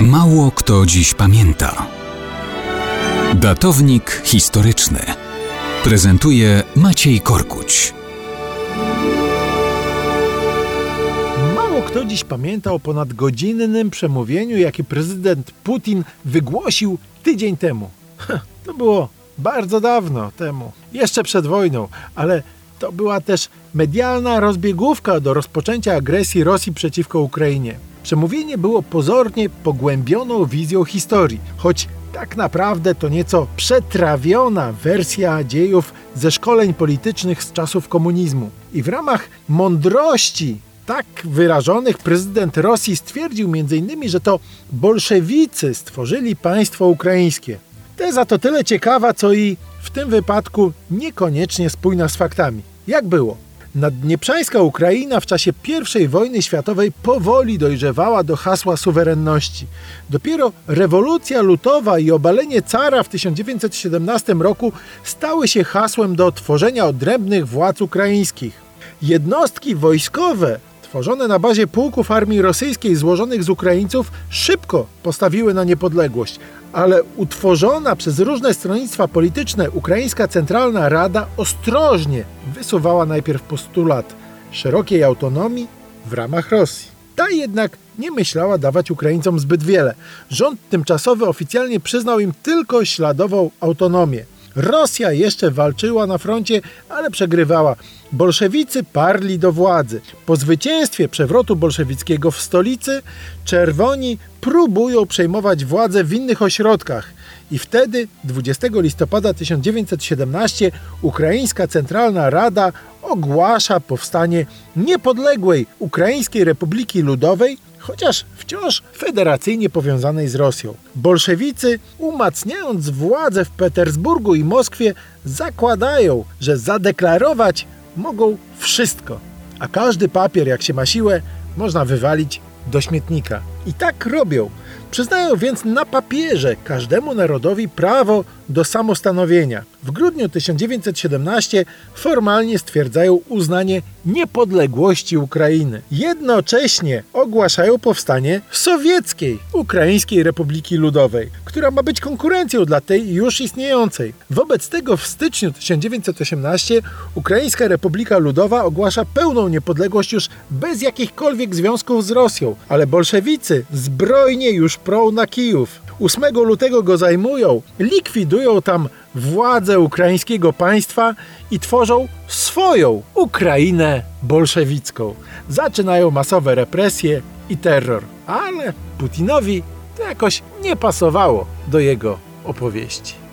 Mało kto dziś pamięta. Datownik historyczny prezentuje Maciej Korkuć. Mało kto dziś pamięta o ponadgodzinnym przemówieniu, jakie prezydent Putin wygłosił tydzień temu. To było bardzo dawno temu, jeszcze przed wojną, ale to była też medialna rozbiegówka do rozpoczęcia agresji Rosji przeciwko Ukrainie. Przemówienie było pozornie pogłębioną wizją historii, choć tak naprawdę to nieco przetrawiona wersja dziejów ze szkoleń politycznych z czasów komunizmu. I w ramach mądrości tak wyrażonych prezydent Rosji stwierdził m.in., że to bolszewicy stworzyli państwo ukraińskie. Teza to tyle ciekawa, co i w tym wypadku niekoniecznie spójna z faktami. Jak było? Naddnieprzańska Ukraina w czasie I wojny światowej powoli dojrzewała do hasła suwerenności. Dopiero rewolucja lutowa i obalenie cara w 1917 roku stały się hasłem do tworzenia odrębnych władz ukraińskich. Jednostki wojskowe tworzone na bazie pułków armii rosyjskiej złożonych z Ukraińców szybko postawiły na niepodległość, ale utworzona przez różne stronnictwa polityczne Ukraińska Centralna Rada ostrożnie wysuwała najpierw postulat szerokiej autonomii w ramach Rosji. Ta jednak nie myślała dawać Ukraińcom zbyt wiele. Rząd tymczasowy oficjalnie przyznał im tylko śladową autonomię. Rosja jeszcze walczyła na froncie, ale przegrywała. Bolszewicy parli do władzy. Po zwycięstwie przewrotu bolszewickiego w stolicy, czerwoni próbują przejmować władzę w innych ośrodkach. I wtedy, 20 listopada 1917, Ukraińska Centralna Rada ogłasza powstanie niepodległej Ukraińskiej Republiki Ludowej, chociaż wciąż federacyjnie powiązanej z Rosją. Bolszewicy, umacniając władzę w Petersburgu i Moskwie, zakładają, że zadeklarować mogą wszystko, a każdy papier, jak się ma siłę, można wywalić do śmietnika. I tak robią. Przyznają więc na papierze każdemu narodowi prawo do samostanowienia. W grudniu 1917 formalnie stwierdzają uznanie niepodległości Ukrainy. Jednocześnie ogłaszają powstanie sowieckiej Ukraińskiej Republiki Ludowej, która ma być konkurencją dla tej już istniejącej. Wobec tego w styczniu 1918 Ukraińska Republika Ludowa ogłasza pełną niepodległość już bez jakichkolwiek związków z Rosją, ale bolszewicy zbrojnie już prą na Kijów. 8 lutego go zajmują, likwidują tam władzę ukraińskiego państwa i tworzą swoją Ukrainę bolszewicką. Zaczynają masowe represje i terror, ale Putinowi to jakoś nie pasowało do jego opowieści.